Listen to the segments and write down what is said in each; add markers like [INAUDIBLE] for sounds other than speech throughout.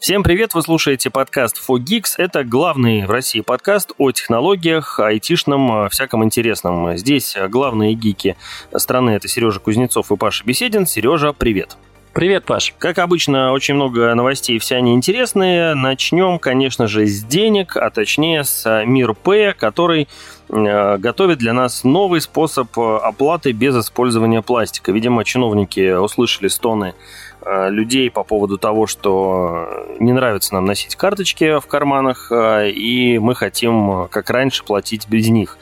Всем привет, вы слушаете подкаст 4Geeks. Это главный в России подкаст о технологиях, айтишном, всяком интересном. Здесь главные гики страны – это Сережа Кузнецов и Паша Беседин. Сережа, привет. Привет, Паш. Как обычно, очень много новостей, все они интересные. Начнем, конечно же, с денег, а точнее с Мир Pay, который э, готовит для нас новый способ оплаты без использования пластика. Видимо, чиновники услышали стоны Э, людей по поводу того, что не нравится нам носить карточки в карманах, э, и мы хотим, как раньше, платить без них.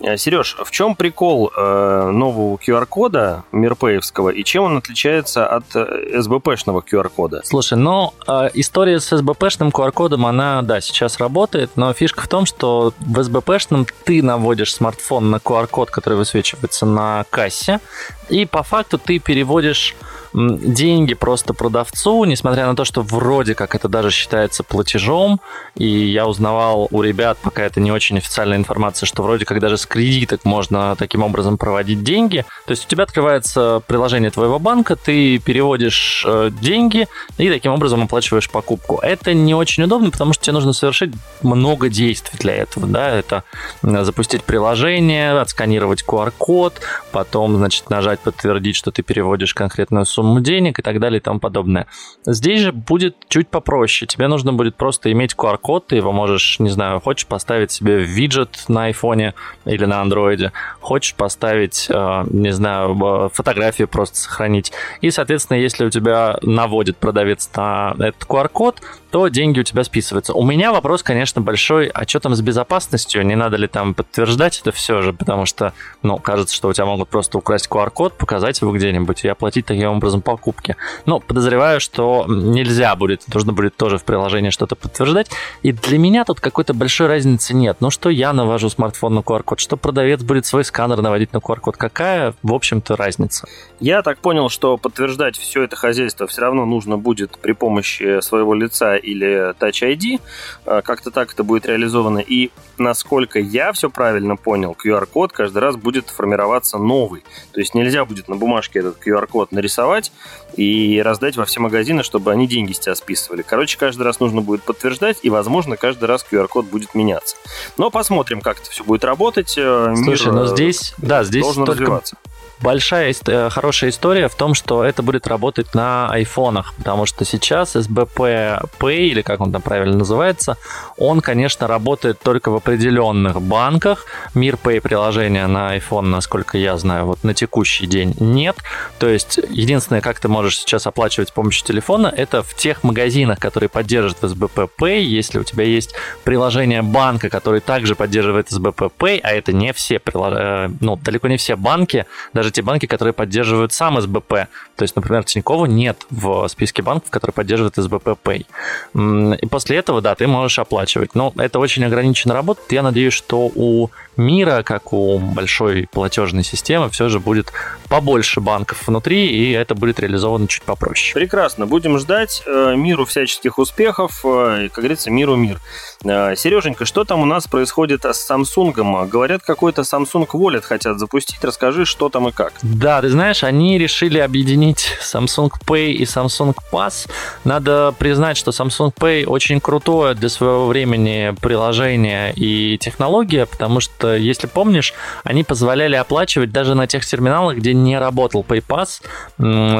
Э, Сереж, в чем прикол нового QR-кода Мирпеевского и чем он отличается от СБПшного QR-кода? Слушай, ну, история с СБПшным QR-кодом, она, да, сейчас работает, но фишка в том, что в СБПшном ты наводишь смартфон на QR-код, который высвечивается на кассе, и по факту ты переводишь деньги просто продавцу, несмотря на то, что вроде как это даже считается платежом, и я узнавал у ребят, пока это не очень официальная информация, что вроде как даже с кредиток можно таким образом проводить деньги. То есть у тебя открывается приложение твоего банка, ты переводишь э, деньги и таким образом оплачиваешь покупку. Это не очень удобно, потому что тебе нужно совершить много действий для этого. Да? Это запустить приложение, отсканировать QR-код, потом, значит, нажать подтвердить, что ты переводишь конкретную сумму сумму денег и так далее и тому подобное. Здесь же будет чуть попроще. Тебе нужно будет просто иметь QR-код, ты его можешь, не знаю, хочешь поставить себе виджет на айфоне или на андроиде, хочешь поставить, э, не знаю, фотографию просто сохранить. И, соответственно, если у тебя наводит продавец на этот QR-код, то деньги у тебя списываются. У меня вопрос, конечно, большой, а что там с безопасностью? Не надо ли там подтверждать это все же? Потому что, ну, кажется, что у тебя могут просто украсть QR-код, показать его где-нибудь и оплатить таким образом покупки. Но подозреваю, что нельзя будет, нужно будет тоже в приложении что-то подтверждать. И для меня тут какой-то большой разницы нет. Ну, что я навожу смартфон на QR-код, что продавец будет свой сканер наводить на QR-код. Какая, в общем-то, разница? Я так понял, что подтверждать все это хозяйство все равно нужно будет при помощи своего лица или Touch ID. А, как-то так это будет реализовано. И насколько я все правильно понял, QR-код каждый раз будет формироваться новый. То есть нельзя будет на бумажке этот QR-код нарисовать и раздать во все магазины, чтобы они деньги с тебя списывали. Короче, каждый раз нужно будет подтверждать, и, возможно, каждый раз QR-код будет меняться. Но посмотрим, как это все будет работать. Э, Слушай, Мир но здесь, да, здесь должен только... развиваться большая э, хорошая история в том, что это будет работать на айфонах, потому что сейчас SBP Pay, или как он там правильно называется, он, конечно, работает только в определенных банках. Мир Pay приложения на iPhone, насколько я знаю, вот на текущий день нет. То есть единственное, как ты можешь сейчас оплачивать с помощью телефона, это в тех магазинах, которые поддерживают SBP Pay. Если у тебя есть приложение банка, который также поддерживает SBP Pay, а это не все, э, ну, далеко не все банки, даже даже те банки, которые поддерживают сам СБП. То есть, например, Тинькова нет в списке банков, которые поддерживают СБП Pay. И после этого, да, ты можешь оплачивать. Но это очень ограниченно работает. Я надеюсь, что у мира, как у большой платежной системы, все же будет побольше банков внутри, и это будет реализовано чуть попроще. Прекрасно. Будем ждать э, миру всяческих успехов. Э, как говорится, миру мир. Э, Сереженька, что там у нас происходит с Samsung? Говорят, какой-то Samsung Wallet хотят запустить. Расскажи, что там и как. Да, ты знаешь, они решили объединить Samsung Pay и Samsung Pass. Надо признать, что Samsung Pay очень крутое для своего времени приложение и технология, потому что, если помнишь, они позволяли оплачивать даже на тех терминалах, где не работал PayPass.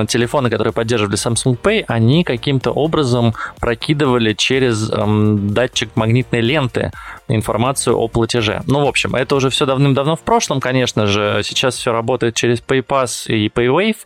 Телефоны, которые поддерживали Samsung Pay, они каким-то образом прокидывали через эм, датчик магнитной ленты информацию о платеже. Ну, в общем, это уже все давным-давно в прошлом, конечно же. Сейчас все работает через PayPass и PayWave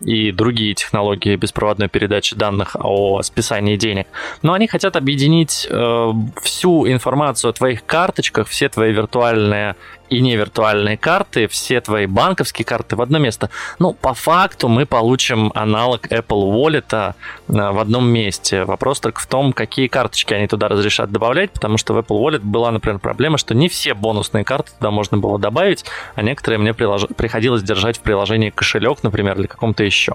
и другие технологии беспроводной передачи данных о списании денег. Но они хотят объединить э, всю информацию о твоих карточках, все твои виртуальные и не виртуальные карты, все твои банковские карты в одно место. Ну, по факту мы получим аналог Apple Wallet а, в одном месте. Вопрос только в том, какие карточки они туда разрешат добавлять, потому что в Apple Wallet была, например, проблема, что не все бонусные карты туда можно было добавить, а некоторые мне прилож... приходилось держать в приложении кошелек, например, или каком-то еще.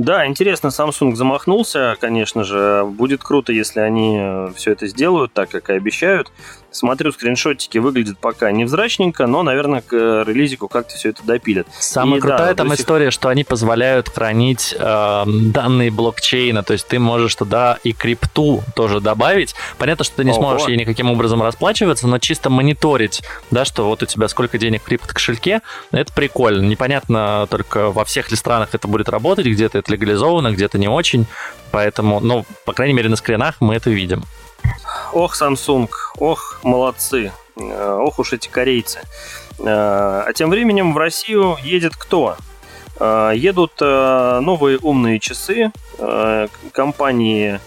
Да, интересно, Samsung замахнулся, конечно же. Будет круто, если они э, все это сделают так, как и обещают. Смотрю скриншотики, выглядит пока невзрачненько, но, наверное, к э, релизику как-то все это допилят. Самая и, крутая да, там сих... история, что они позволяют хранить э, данные блокчейна, то есть ты можешь туда и крипту тоже добавить. Понятно, что ты не Ого. сможешь ей никаким образом расплачиваться, но чисто мониторить, да, что вот у тебя сколько денег в крипто-кошельке, это прикольно. Непонятно только во всех ли странах это будет работать, где-то это легализовано, где-то не очень. Поэтому, ну, по крайней мере, на скринах мы это видим. Ох, Samsung, ох, молодцы, э, ох уж эти корейцы. Э, а тем временем в Россию едет кто? Э, едут новые умные часы компании,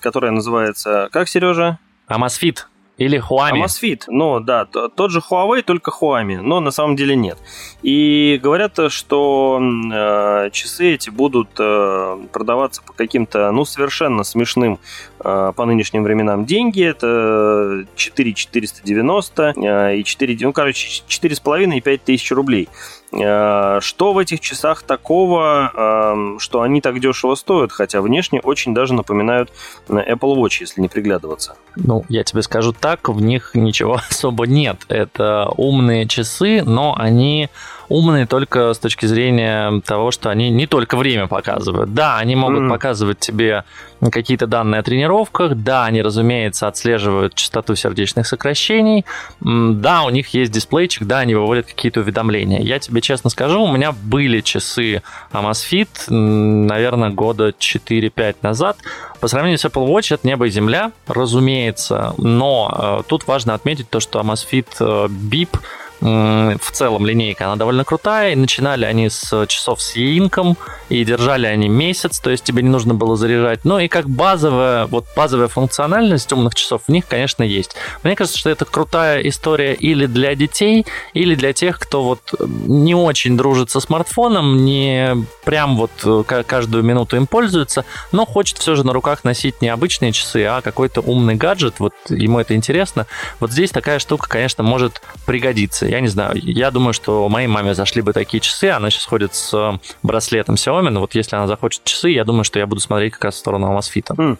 которая называется... Как, Сережа? Amazfit. Или Huami. Amazfit, ну да, тот же Huawei, только Huami, но на самом деле нет. И говорят, что э, часы эти будут э, продаваться по каким-то, ну, совершенно смешным э, по нынешним временам деньги. Это 4 490 э, и 4, ну, короче, 4,5 и 5 тысяч рублей. Э, что в этих часах такого, эм, что они так дешево стоят, хотя внешне очень даже напоминают Apple Watch, если не приглядываться? Ну, я тебе скажу так, в них ничего [LAUGHS] особо нет. Это умные часы, но они умные только с точки зрения того, что они не только время показывают. Да, они могут mm. показывать тебе какие-то данные о тренировках, да, они, разумеется, отслеживают частоту сердечных сокращений, да, у них есть дисплейчик, да, они выводят какие-то уведомления. Я тебе честно скажу, у меня были часы Amazfit, наверное, года 4-5 назад. По сравнению с Apple Watch это небо и земля, разумеется, но э, тут важно отметить то, что Amazfit э, Bip в целом линейка, она довольно крутая. И начинали они с часов с яинком, и держали они месяц, то есть тебе не нужно было заряжать. Ну и как базовая, вот базовая функциональность умных часов в них, конечно, есть. Мне кажется, что это крутая история или для детей, или для тех, кто вот не очень дружит со смартфоном, не прям вот э, каждую минуту им пользуется, но хочет все же на руках носить не обычные часы, а какой-то умный гаджет, вот ему это интересно. Вот здесь такая штука, конечно, может пригодиться. Я не знаю, я думаю, что моей маме зашли бы такие часы, она сейчас ходит с э, браслетом Xiaomi, но вот если она захочет часы, я думаю, что я буду смотреть как раз в сторону Amazfit. Mm.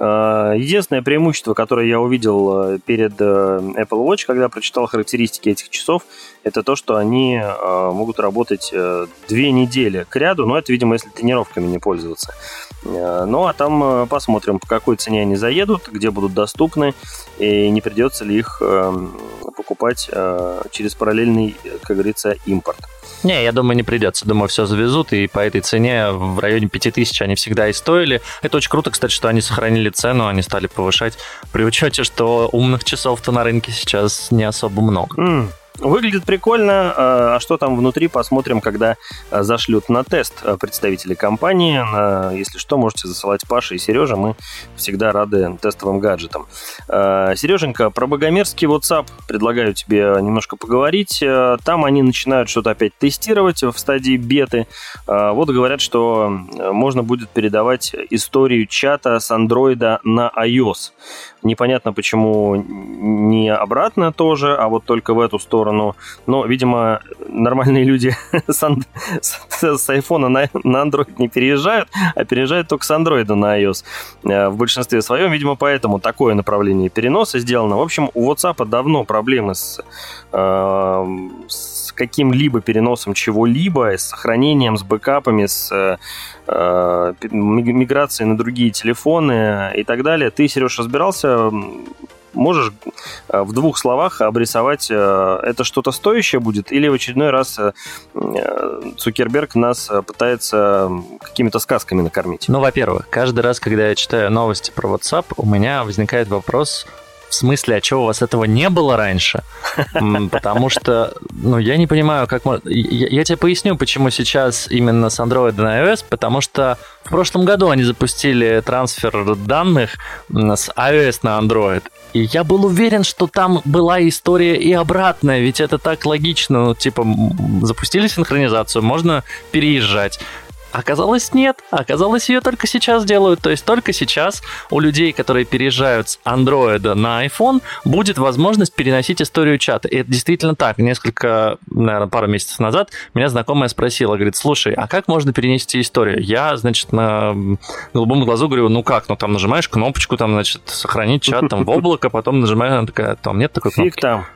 Э, единственное преимущество, которое я увидел э, перед Apple Watch, когда прочитал характеристики этих часов, это то, что они могут работать две недели к ряду, но это, видимо, если тренировками не пользоваться. Ну, а там посмотрим, по какой цене они заедут, где будут доступны, и не придется ли их эм, покупать э, через параллельный, как говорится, импорт. Не, я думаю, не придется. Думаю, все завезут, и по этой цене в районе 5000 они всегда и стоили. Это очень круто, кстати, что они сохранили цену, они стали повышать, при учете, что умных часов-то на рынке сейчас не особо много. Mm. Выглядит прикольно, а, а что там внутри, посмотрим, когда а, зашлют на тест а, представители компании. Если что, можете засылать Паша и Сережа, мы всегда рады тестовым гаджетам. Сереженька, про богомерзкий WhatsApp предлагаю тебе немножко поговорить. Там они начинают что-то опять тестировать в стадии беты. Вот говорят, что можно будет передавать историю чата с андроида на iOS. Непонятно, почему не обратно тоже, а вот только в эту сторону. Но, видимо, нормальные люди [LAUGHS] с, ан- с, iPhone на, на Android не переезжают, а переезжают только с Android на iOS. Э, в большинстве своем, видимо, поэтому такое направление переноса сделано. В общем, у WhatsApp давно проблемы с, э, с каким-либо переносом чего-либо, с сохранением, с бэкапами, с э, миграцией на другие телефоны и так далее. Ты, Сереж, разбирался Можешь э, в двух словах обрисовать, э, это что-то стоящее будет, или в очередной раз э, Цукерберг нас пытается какими-то сказками накормить? Ну, во-первых, каждый раз, когда я читаю новости про WhatsApp, у меня возникает вопрос, в смысле, а чего у вас этого не было раньше? Потому что, ну, я не понимаю, как можно... Я, тебе поясню, почему сейчас именно с Android на iOS, потому что в прошлом году они запустили трансфер данных с iOS на Android. И я был уверен, что там была история и обратная, ведь это так логично. Ну, типа, запустили синхронизацию, можно переезжать. Оказалось, нет. Оказалось, ее только сейчас делают. То есть только сейчас у людей, которые переезжают с Android на iPhone, будет возможность переносить историю чата. И это действительно так. Несколько, наверное, пару месяцев назад меня знакомая спросила, говорит, слушай, а как можно перенести историю? Я, значит, на голубом глазу говорю, ну как, ну там нажимаешь кнопочку, там, значит, сохранить чат там в [LAUGHS] облако, потом нажимаешь, она такая, там нет такой кнопки. Фиг там.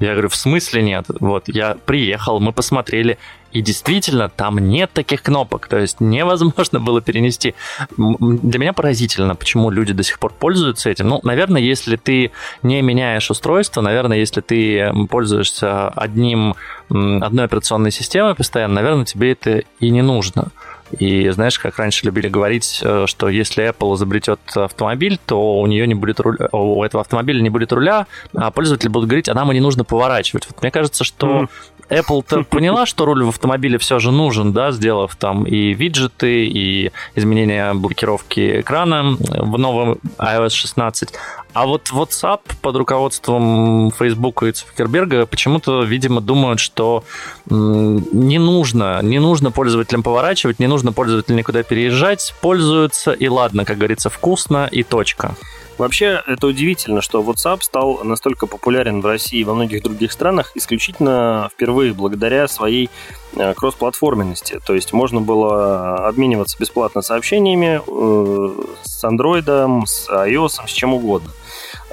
Я говорю, в смысле нет? Вот, я приехал, мы посмотрели, и действительно, там нет таких кнопок, то есть невозможно было перенести. Для меня поразительно, почему люди до сих пор пользуются этим. Ну, наверное, если ты не меняешь устройство, наверное, если ты пользуешься одним, одной операционной системой постоянно, наверное, тебе это и не нужно. И знаешь, как раньше любили говорить, э, что если Apple изобретет автомобиль, то у нее не будет руля, у этого автомобиля не будет руля, а пользователи будут говорить, а нам и не нужно поворачивать. Вот мне кажется, что Apple-то [LAUGHS] поняла, что руль в автомобиле все же нужен, да, сделав там и виджеты, и изменение блокировки экрана в новом iOS 16. А вот WhatsApp под руководством Facebook и Цукерберга почему-то, видимо, думают, что не нужно, не нужно пользователям поворачивать, не нужно пользователям никуда переезжать, пользуются, и ладно, как говорится, вкусно, и точка. Вообще, это удивительно, что WhatsApp стал настолько популярен в России и во многих других странах исключительно впервые благодаря своей э, кроссплатформенности. То есть можно было обмениваться бесплатно сообщениями э, с Android, с iOS, с чем угодно.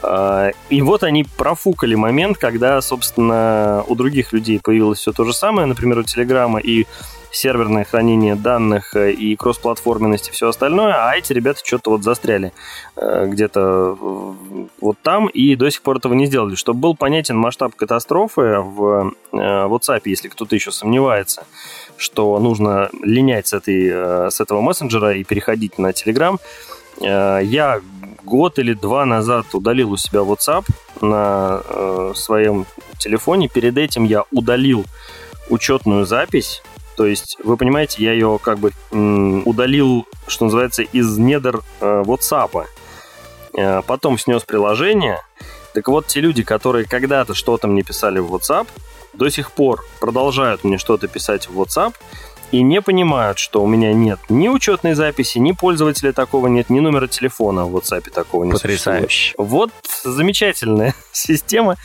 А, и вот они профукали момент, когда, собственно, у других людей появилось все то же самое, например, у Телеграма и серверное хранение данных э, и кроссплатформенность и все остальное, а эти ребята что-то вот застряли э, где-то вот там и до сих пор этого не сделали. Чтобы был понятен масштаб катастрофы в э, WhatsApp, если кто-то еще сомневается, что нужно линять с, этой, с этого мессенджера и переходить на Telegram, я год или два назад удалил у себя WhatsApp на своем телефоне. Перед этим я удалил учетную запись. То есть, вы понимаете, я ее как бы удалил, что называется, из недр э, WhatsApp. Э, потом снес приложение. Так вот, те люди, которые когда-то что-то мне писали в WhatsApp, до сих пор продолжают мне что-то писать в WhatsApp, и не понимают, что у меня нет ни учетной записи, ни пользователя такого нет, ни номера телефона в WhatsApp такого не Потрясающе. существует. Вот замечательная [LAUGHS] система.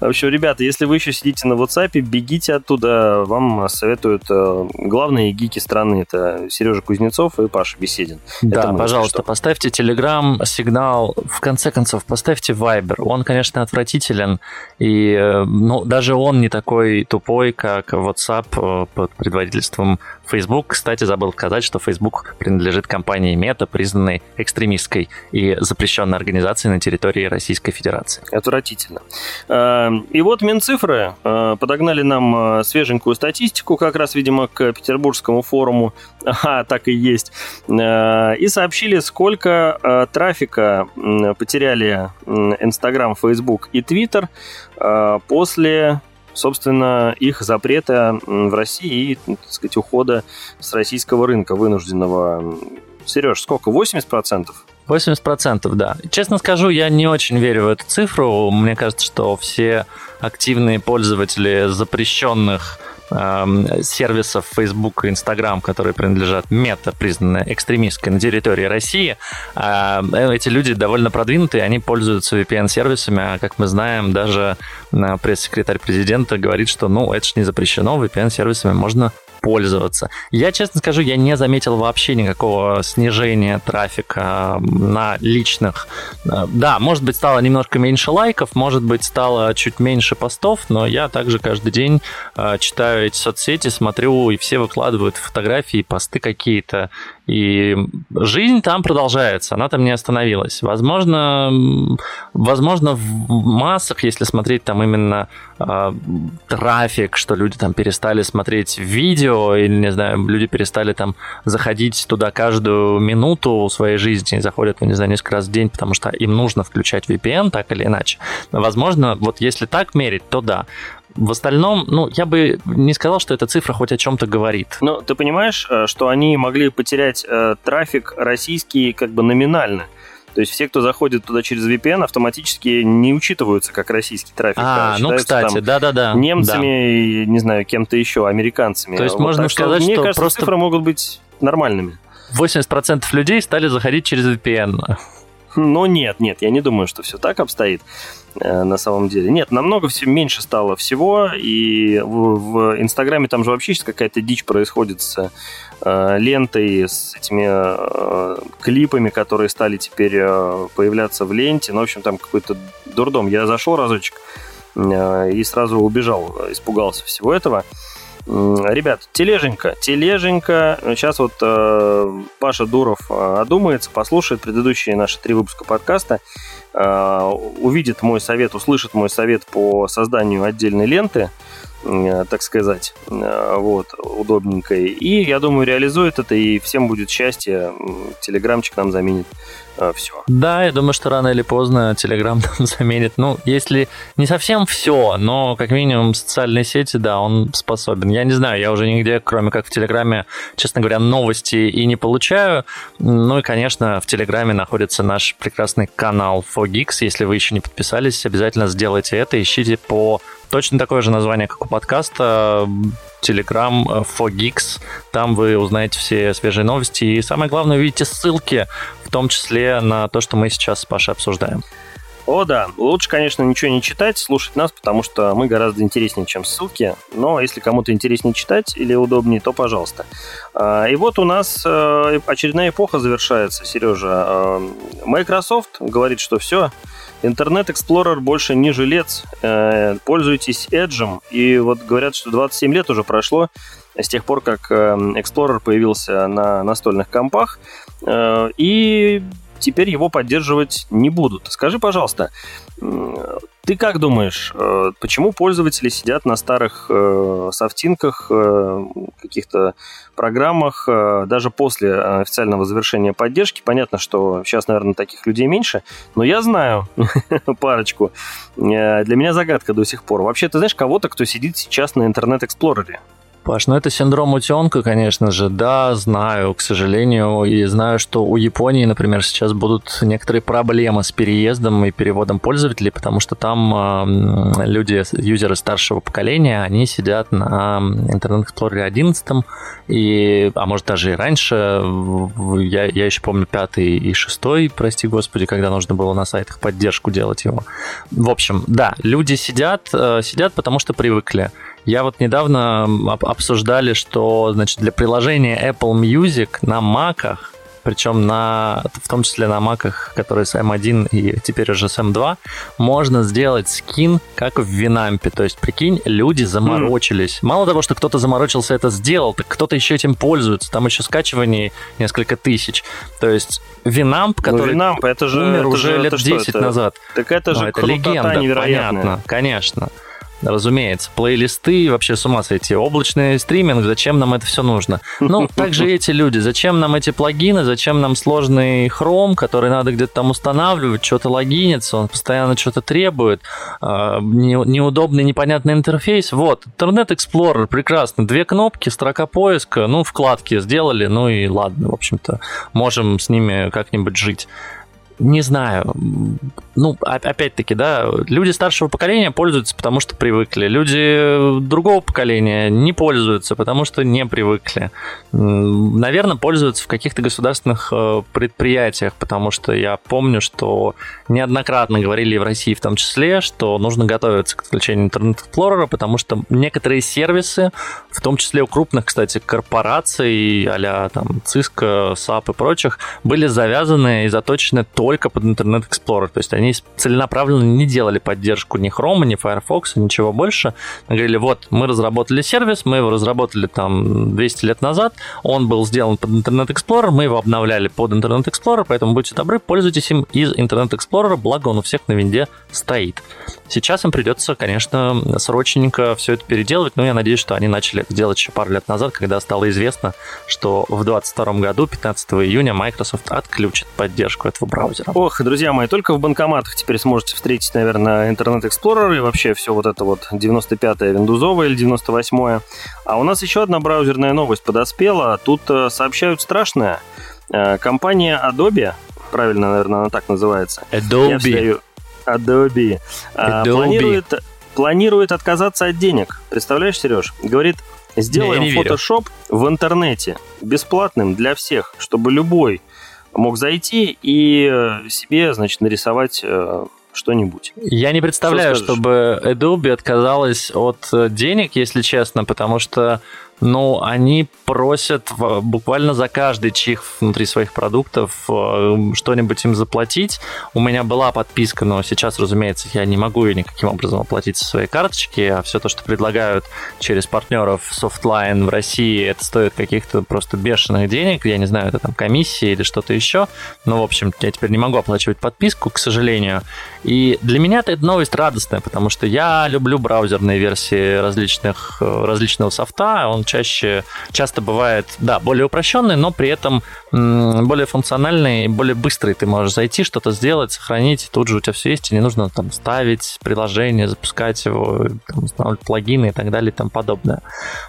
В общем, ребята, если вы еще сидите на WhatsApp, бегите оттуда. Вам советуют э, главные гики страны. Это Сережа Кузнецов и Паша Беседин. Да, пожалуйста, что. поставьте Telegram, сигнал. В конце концов, поставьте Viber. Он, конечно, отвратителен. И э, ну, даже он не такой тупой, как WhatsApp э, под предводительством Facebook, кстати, забыл сказать, что Facebook принадлежит компании Meta, признанной экстремистской и запрещенной организацией на территории Российской Федерации. Отвратительно. Эм, и вот Минцифры э, подогнали нам э, свеженькую статистику, как раз, видимо, к Петербургскому форуму, [LAUGHS] а, так и есть, э, и сообщили, сколько трафика потеряли Instagram, Facebook и Twitter после собственно, их запрета в России и, так сказать, ухода с российского рынка вынужденного. Сереж, сколько? 80%? 80%, да. Честно скажу, я не очень верю в эту цифру. Мне кажется, что все активные пользователи запрещенных сервисов Facebook и Instagram, которые принадлежат мета, признанной экстремистской на территории России, э, эти люди довольно продвинутые, они пользуются VPN-сервисами, а как мы знаем, даже э, пресс-секретарь президента говорит, что ну, это же не запрещено, VPN-сервисами можно пользоваться. Я, честно скажу, я не заметил вообще никакого снижения трафика на личных. Э, да, может быть, стало немножко меньше лайков, может быть, стало чуть меньше постов, но я также каждый день э, читаю эти соцсети, смотрю, и все выкладывают фотографии, посты какие-то. И жизнь там продолжается, она там не остановилась. Возможно, возможно в массах, если смотреть там именно э, трафик, что люди там перестали смотреть видео, или, не знаю, люди перестали там заходить туда каждую минуту своей жизни, заходят, ну, не знаю, несколько раз в день, потому что им нужно включать VPN, так или иначе. Возможно, вот если так мерить, то да. В остальном, ну, я бы не сказал, что эта цифра хоть о чем-то говорит. Но ты понимаешь, э, что они могли потерять э, трафик российский как бы номинально. То есть все, кто заходит туда через VPN, автоматически не учитываются как российский трафик. А, ну, кстати, да-да-да. Немцами, да. не знаю, кем-то еще, американцами. То есть вот, можно сказать, что, мне кажется, просто... цифры могут быть нормальными. 80% людей стали заходить через VPN. Но нет, нет, я не думаю, что все так обстоит э, на самом деле. Нет, намного все меньше стало всего, и в, в Инстаграме там же вообще сейчас какая-то дичь происходит с э, лентой, с этими э, клипами, которые стали теперь э, появляться в ленте. Ну, в общем, там какой-то дурдом. Я зашел разочек э, и сразу убежал, испугался всего этого. Ребят, тележенька, тележенька. Сейчас вот э, Паша Дуров э, одумается, послушает предыдущие наши три выпуска подкаста, э, увидит мой совет, услышит мой совет по созданию отдельной ленты, так сказать, э, вот, удобненькой. И, я думаю, реализует это, и всем будет счастье. Телеграмчик нам заменит э, все. Да, я думаю, что рано или поздно Telegram там [LAUGHS] заменит. Ну, если не совсем все, но как минимум социальные сети, да, он способен. Я не знаю, я уже нигде, кроме как в Телеграме, честно говоря, новости и не получаю. Ну и, конечно, в Телеграме находится наш прекрасный канал Fogix. Если вы еще не подписались, обязательно сделайте это. Ищите по точно такое же название, как у подкаста Telegram Fogix. Там вы узнаете все свежие новости. И самое главное, увидите ссылки в том числе на то, что мы сейчас с Пашей обсуждаем. О, да. Лучше, конечно, ничего не читать, слушать нас, потому что мы гораздо интереснее, чем ссылки. Но если кому-то интереснее читать или удобнее, то пожалуйста. А, и вот у нас э, очередная эпоха завершается, Сережа. А, Microsoft говорит, что все, Internet Explorer больше не жилец. Э, пользуйтесь Edge. И вот говорят, что 27 лет уже прошло с тех пор, как э, Explorer появился на настольных компах. И теперь его поддерживать не будут. Скажи, пожалуйста, ты как думаешь, э, почему пользователи сидят на старых софтинках, каких-то программах, даже после официального завершения поддержки? Понятно, что сейчас, наверное, таких людей меньше, но я знаю [LAUGHS] парочку. Для меня загадка до сих пор. Вообще, ты знаешь кого-то, кто сидит сейчас на Internet Explorer е? Паш, ну это синдром утенка, конечно же, да, знаю, к сожалению, и знаю, что у Японии, например, сейчас будут некоторые проблемы с переездом и переводом пользователей, потому что там э, люди, юзеры старшего поколения, они сидят на Internet Explorer 11, и, а может даже и раньше, я, я еще помню пятый и шестой, прости господи, когда нужно было на сайтах поддержку делать его. В общем, да, люди сидят, э, сидят, потому что привыкли. Я вот недавно обсуждали, что значит, для приложения Apple Music на маках, причем на, в том числе на маках, которые с M1 и теперь уже с M2, можно сделать скин, как в Винампе. То есть, прикинь, люди заморочились. Mm. Мало того, что кто-то заморочился это сделал, так кто-то еще этим пользуется. Там еще скачиваний несколько тысяч. То есть, Винамп, ну, который ну, это же, умер это уже же, лет это 10 это, назад. Так это же это легенда, невероятная. понятно, конечно. Разумеется, плейлисты, вообще с ума сойти. Облачный стриминг, зачем нам это все нужно? Ну, [LAUGHS] также эти люди, зачем нам эти плагины, зачем нам сложный хром, который надо где-то там устанавливать, что-то логиниться, он постоянно что-то требует, а, неудобный, непонятный интерфейс. Вот, Internet Explorer, прекрасно, две кнопки, строка поиска, ну, вкладки сделали, ну и ладно, в общем-то, можем с ними как-нибудь жить не знаю. Ну, опять-таки, да, люди старшего поколения пользуются, потому что привыкли. Люди другого поколения не пользуются, потому что не привыкли. Наверное, пользуются в каких-то государственных э, предприятиях, потому что я помню, что неоднократно говорили в России в том числе, что нужно готовиться к отключению Internet Explorer а, потому что некоторые сервисы, в том числе у крупных, кстати, корпораций, а там Cisco, SAP и прочих, были завязаны и заточены только только под Internet Explorer. То есть они целенаправленно не делали поддержку ни Chrome, ни Firefox, ничего больше. Говорили, вот, мы разработали сервис, мы его разработали там 200 лет назад, он был сделан под Internet Explorer, мы его обновляли под Internet Explorer, поэтому будьте добры, пользуйтесь им из Internet Explorer, благо он у всех на винде стоит. Сейчас им придется, конечно, срочненько все это переделывать, но я надеюсь, что они начали это делать еще пару лет назад, когда стало известно, что в 2022 году, 15 июня, Microsoft отключит поддержку этого браузера браузером. Ох, друзья мои, только в банкоматах теперь сможете встретить, наверное, Internet Explorer и вообще все вот это вот 95-е Windows или 98-е. А у нас еще одна браузерная новость подоспела. Тут э, сообщают страшное. Э, компания Adobe, правильно, наверное, она так называется. Adobe. Adobe. Adobe. Планирует, планирует отказаться от денег. Представляешь, Сереж? Говорит, Сделаем Photoshop в интернете бесплатным для всех, чтобы любой мог зайти и э, себе, значит, нарисовать э, что-нибудь. Я не представляю, Что чтобы Adobe отказалась от э, денег, если честно, потому что ну, они просят буквально за каждый чих внутри своих продуктов э, что-нибудь им заплатить. У меня была подписка, но сейчас, разумеется, я не могу ее никаким образом оплатить со своей карточки, а все то, что предлагают через партнеров Softline в России, это стоит каких-то просто бешеных денег. Я не знаю, это там комиссия или что-то еще. Но, в общем, я теперь не могу оплачивать подписку, к сожалению. И для меня это новость радостная, потому что я люблю браузерные версии различных, э, различного софта. Он чаще, часто бывает, да, более упрощенный, но при этом более функциональный, более быстрый. Ты можешь зайти, что-то сделать, сохранить, тут же у тебя все есть, и не нужно там ставить приложение, запускать его, там, устанавливать плагины и так далее и тому подобное.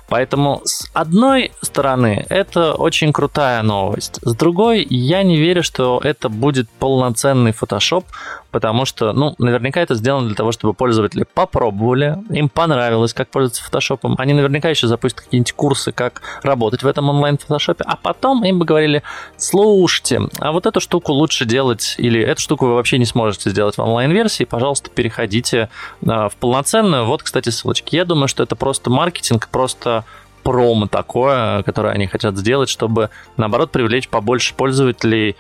Поэтому с одной стороны это очень крутая новость, с другой я не верю, что это будет полноценный Photoshop, потому что, ну, наверняка это сделано для того, чтобы пользователи попробовали, им понравилось, как пользоваться фотошопом, они наверняка еще запустят какие-нибудь курсы, как работать в этом онлайн-фотошопе, а потом им бы говорили, слушайте, а вот эту штуку лучше делать, или эту штуку вы вообще не сможете сделать в онлайн-версии, пожалуйста, переходите а, в полноценную. Вот, кстати, ссылочки. Я думаю, что это просто маркетинг, просто промо такое, которое они хотят сделать, чтобы, наоборот, привлечь побольше пользователей,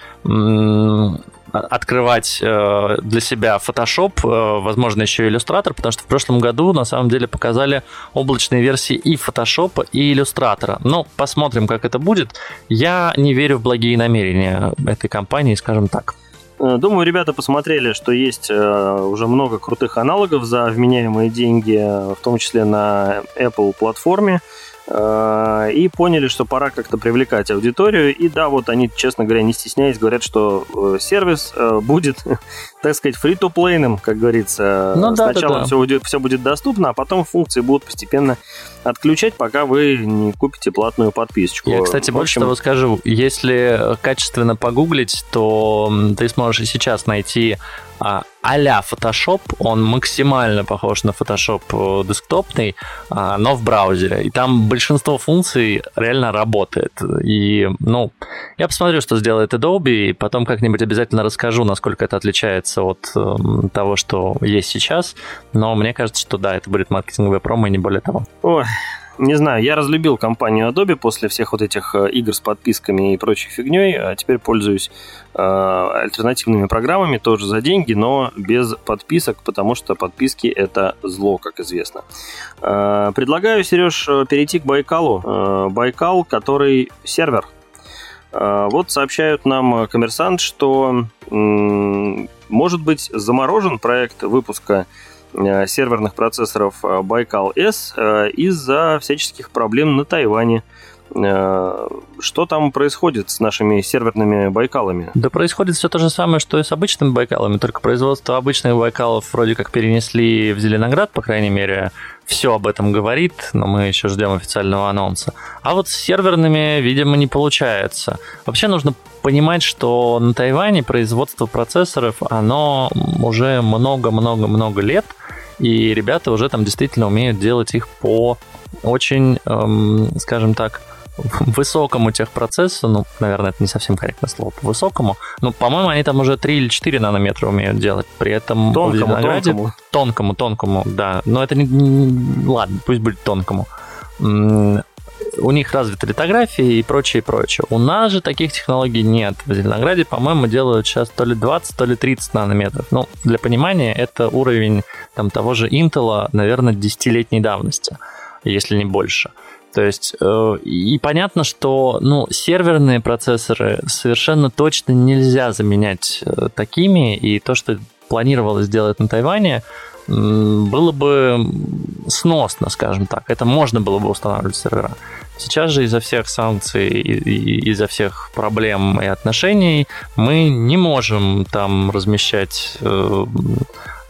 открывать э, для себя Photoshop, э, возможно, еще Illustrator, потому что в прошлом году на самом деле показали облачные версии и Photoshop, и Illustrator. Но посмотрим, как это будет. Я не верю в благие намерения этой компании, скажем так. Э, думаю, ребята посмотрели, что есть уже много крутых аналогов за вменяемые деньги, в том числе на Apple платформе. Э, и поняли, что пора как-то привлекать аудиторию. И да, вот они, честно говоря, не стесняясь, говорят, что э, сервис э, будет, [LAUGHS] так сказать, фри-то-плейным, как говорится. Ну, да, Сначала да, да. Все, будет, все будет доступно, а потом функции будут постепенно отключать, пока вы не купите платную подписочку. Я, кстати, общем... больше того скажу. Если качественно погуглить, то ты сможешь и сейчас найти а, а-ля Photoshop, он максимально похож на Photoshop э, десктопный, а, но в браузере. И там большинство функций реально работает. И, ну, я посмотрю, что сделает Adobe, и потом как-нибудь обязательно расскажу, насколько это отличается от э, того, что есть сейчас. Но мне кажется, что да, это будет маркетинговая промо, и не более того. Ой, не знаю, я разлюбил компанию Adobe после всех вот этих э, игр с подписками и прочей фигней, а теперь пользуюсь э, альтернативными программами тоже за деньги, но без подписок, потому что подписки это зло, как известно. Э, предлагаю, Сереж, перейти к Байкалу. Э, Байкал, который сервер. Э, вот сообщают нам коммерсант, что э, может быть заморожен проект выпуска Э, серверных процессоров э, Baikal S э, из-за всяческих проблем на Тайване. Что там происходит с нашими серверными Байкалами? Да происходит все то же самое, что и с обычными Байкалами, только производство обычных Байкалов вроде как перенесли в Зеленоград, по крайней мере, все об этом говорит, но мы еще ждем официального анонса. А вот с серверными, видимо, не получается. Вообще нужно понимать, что на Тайване производство процессоров, оно уже много-много-много лет, и ребята уже там действительно умеют делать их по очень, эм, скажем так, высокому техпроцессу, ну, наверное, это не совсем корректное слово, по высокому, но, по-моему, они там уже 3 или 4 нанометра умеют делать, при этом... Тонкому, тонкому. Тонкому, тонкому, да, но это не... Ладно, пусть будет тонкому у них развита литография и прочее, и прочее. У нас же таких технологий нет. В Зеленограде, по-моему, делают сейчас то ли 20, то ли 30 нанометров. Ну, для понимания, это уровень там, того же Intel, наверное, десятилетней давности, если не больше. То есть, э, и понятно, что ну, серверные процессоры совершенно точно нельзя заменять э, такими, и то, что планировалось сделать на Тайване, было бы сносно, скажем так. Это можно было бы устанавливать сервера. Сейчас же из-за всех санкций, из-за всех проблем и отношений мы не можем там размещать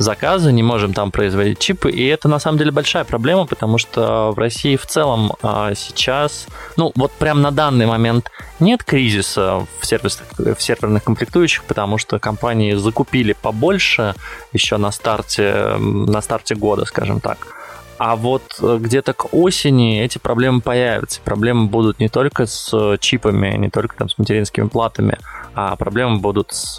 заказы, не можем там производить чипы, и это на самом деле большая проблема, потому что в России в целом а, сейчас, ну вот прям на данный момент нет кризиса в, сервисных, в серверных комплектующих, потому что компании закупили побольше еще на старте, на старте года, скажем так. А вот э, где-то к осени эти проблемы появятся. Проблемы будут не только с чипами, не только там с материнскими платами, а проблемы будут с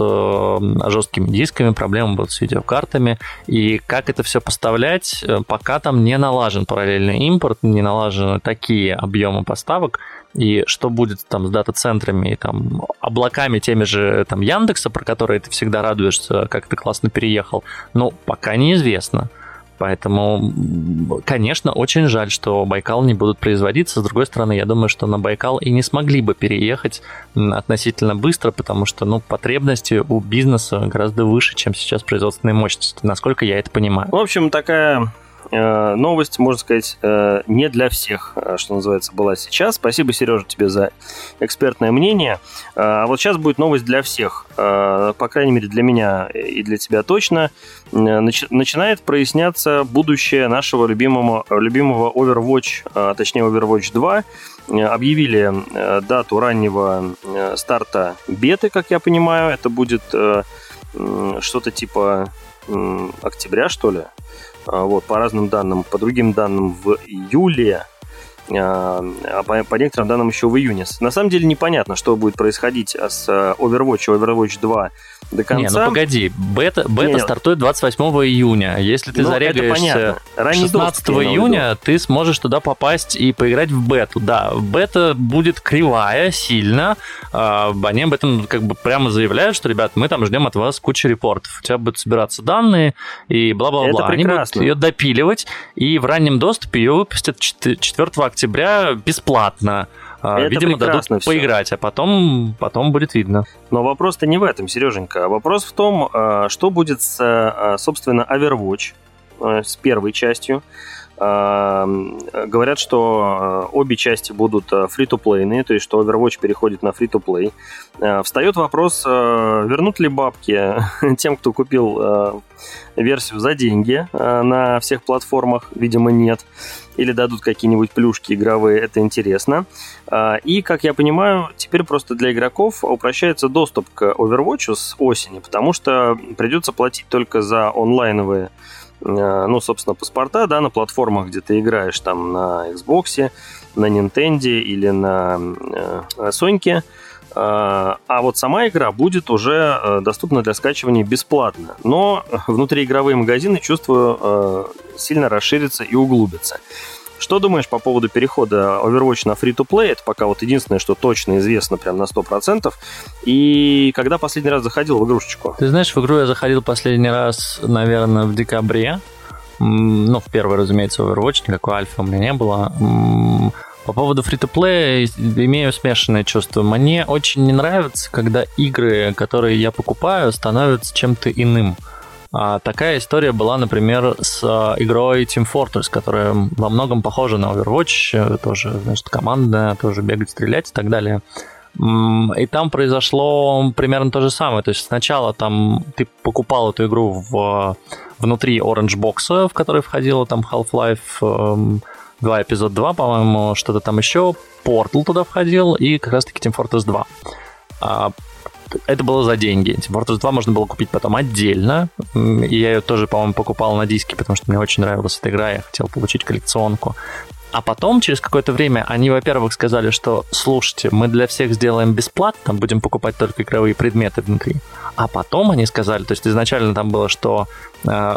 жесткими дисками, проблемы будут с видеокартами. И как это все поставлять, э, пока там не налажен параллельный импорт, не налажены такие объемы поставок, и что будет там с дата-центрами и там облаками теми же там Яндекса, про которые ты всегда радуешься, как ты классно переехал, ну, пока неизвестно. Поэтому, конечно, очень жаль, что Байкал не будут производиться. С другой стороны, я думаю, что на Байкал и не смогли бы переехать относительно быстро, потому что ну, потребности у бизнеса гораздо выше, чем сейчас производственные мощности, насколько я это понимаю. В общем, такая новость, можно сказать, э, не для всех, э, что называется, была сейчас. Спасибо, Сережа, тебе за экспертное мнение. А вот сейчас будет новость для всех, по крайней мере, для меня и для тебя точно. Начинает проясняться будущее нашего любимого, любимого Overwatch, точнее Overwatch 2. Объявили дату раннего старта беты, как я понимаю. Это будет что-то типа октября, что ли? А, вот, по разным данным, по другим данным в июле, а, а по, по некоторым данным еще в июне. На самом деле непонятно, что будет происходить с Overwatch и Overwatch 2 до конца. Не, ну погоди, бета, бета не, стартует 28 июня. Если ты ну, зарягаешься 16 июня, ты сможешь туда попасть и поиграть в бету. Да, бета будет кривая, сильно. А, они об этом как бы прямо заявляют, что, ребят, мы там ждем от вас кучу репортов. У тебя будут собираться данные и бла-бла-бла. Они будут ее допиливать, и в раннем доступе ее выпустят 4 октября бесплатно. А, Это Видимо, дадут все. поиграть, а потом, потом будет видно. Но вопрос-то не в этом, Сереженька. Вопрос в том, а, что будет с, а, собственно, Overwatch, с первой частью. Говорят, что обе части будут фри-то-плейные, то есть что Overwatch переходит на фри-то-плей. Встает вопрос, вернут ли бабки [LAUGHS] тем, кто купил версию за деньги на всех платформах? Видимо, нет или дадут какие-нибудь плюшки игровые, это интересно. И, как я понимаю, теперь просто для игроков упрощается доступ к Overwatch с осени, потому что придется платить только за онлайновые ну, собственно, паспорта, да, на платформах, где ты играешь там на Xbox, на Nintendo или на э, Sony. А, а вот сама игра будет уже э, доступна для скачивания бесплатно. Но внутриигровые магазины, чувствую, э, сильно расширятся и углубятся. Что думаешь по поводу перехода Overwatch на free-to-play? Это пока вот единственное, что точно известно прям на 100%. И когда последний раз заходил в игрушечку? Ты знаешь, в игру я заходил последний раз, наверное, в декабре. Ну, в первый, разумеется, Overwatch, никакой альфа у меня не было. По поводу фри-то-плея имею смешанное чувство. Мне очень не нравится, когда игры, которые я покупаю, становятся чем-то иным. А такая история была, например, с а, игрой Team Fortress, которая во многом похожа на Overwatch, тоже, значит, командная, тоже бегать, стрелять и так далее. И там произошло примерно то же самое. То есть сначала там ты покупал эту игру в, внутри Orange Box, в который входила там Half-Life 2, эм, эпизод 2, по-моему, что-то там еще. Portal туда входил и как раз-таки Team Fortress 2 это было за деньги. Team Fortress 2 можно было купить потом отдельно. И я ее тоже, по-моему, покупал на диске, потому что мне очень нравилась эта игра, я хотел получить коллекционку. А потом, через какое-то время, они, во-первых, сказали, что, слушайте, мы для всех сделаем бесплатно, будем покупать только игровые предметы внутри. А потом они сказали, то есть изначально там было, что э,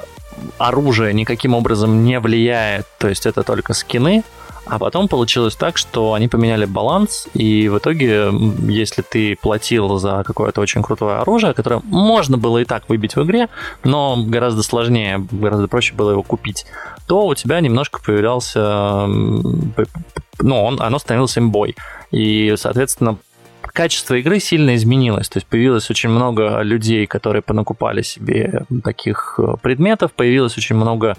оружие никаким образом не влияет, то есть это только скины, а потом получилось так, что они поменяли баланс, и в итоге, если ты платил за какое-то очень крутое оружие, которое можно было и так выбить в игре, но гораздо сложнее, гораздо проще было его купить, то у тебя немножко появлялся... Ну, он, оно становилось имбой. И, соответственно, качество игры сильно изменилось. То есть появилось очень много людей, которые понакупали себе таких э, предметов, появилось очень много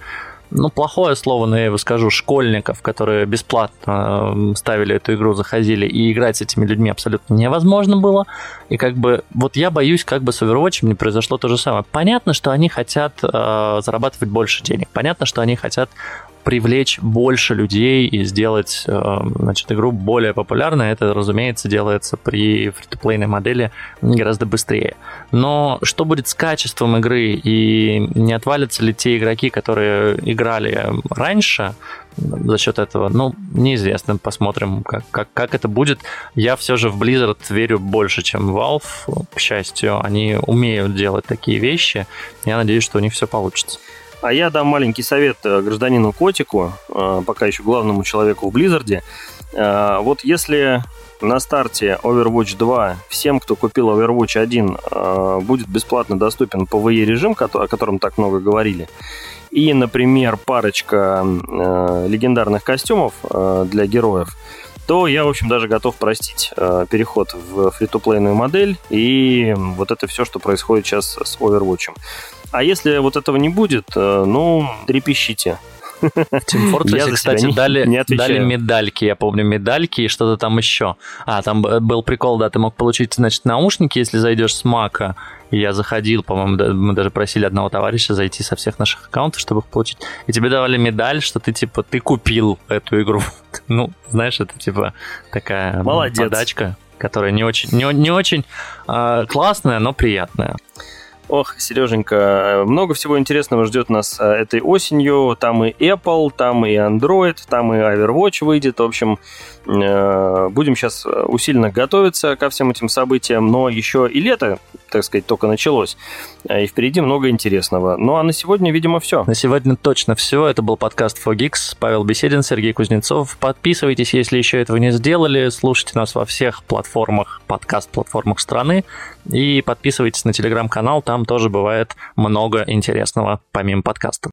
ну, плохое слово, но я его скажу, школьников, которые бесплатно ставили эту игру, заходили, и играть с этими людьми абсолютно невозможно было. И как бы, вот я боюсь, как бы с Overwatch не произошло то же самое. Понятно, что они хотят э, зарабатывать больше денег. Понятно, что они хотят привлечь больше людей и сделать э, значит, игру более популярной, это, разумеется, делается при фри модели гораздо быстрее. Но что будет с качеством игры и не отвалятся ли те игроки, которые играли раньше, за счет этого, ну, неизвестно. Посмотрим, как, как, как это будет. Я все же в Blizzard верю больше, чем в Valve. К счастью, они умеют делать такие вещи. Я надеюсь, что у них все получится. А я дам маленький совет э, гражданину Котику, э, пока еще главному человеку в Blizzard е. Э, вот если на старте Overwatch 2 всем, кто купил Overwatch 1, будет бесплатно доступен PvE режим, о котором так много говорили, и, например, парочка легендарных костюмов для героев, то я, в общем, даже готов простить переход в фри-то-плейную модель и вот это все, что происходит сейчас с Overwatch. А если вот этого не будет, э, ну, трепещите. Team Fortress, кстати, не, дали, не дали медальки, я помню, медальки и что-то там еще. А, там был прикол, да, ты мог получить, значит, наушники, если зайдешь с Мака. И я заходил, по-моему, мы даже просили одного товарища зайти со всех наших аккаунтов, чтобы их получить. И тебе давали медаль, что ты, типа, ты купил эту игру. [LAUGHS] ну, знаешь, это, типа, такая Молодец. подачка, которая не очень, не, не очень э, классная, но приятная. Ох, Сереженька, много всего интересного ждет нас а, этой осенью. Там и Apple, там и Android, там и Overwatch выйдет. В общем, э, будем сейчас усиленно готовиться ко всем этим событиям. Но еще и лето, так сказать, только началось. А, и впереди много интересного. Ну а на сегодня, видимо, все. На сегодня точно все. Это был подкаст Fogix. Павел Беседин, Сергей Кузнецов. Подписывайтесь, если еще этого не сделали. Слушайте нас во всех платформах, подкаст-платформах страны. И подписывайтесь на телеграм-канал. Там тоже бывает много интересного помимо подкаста.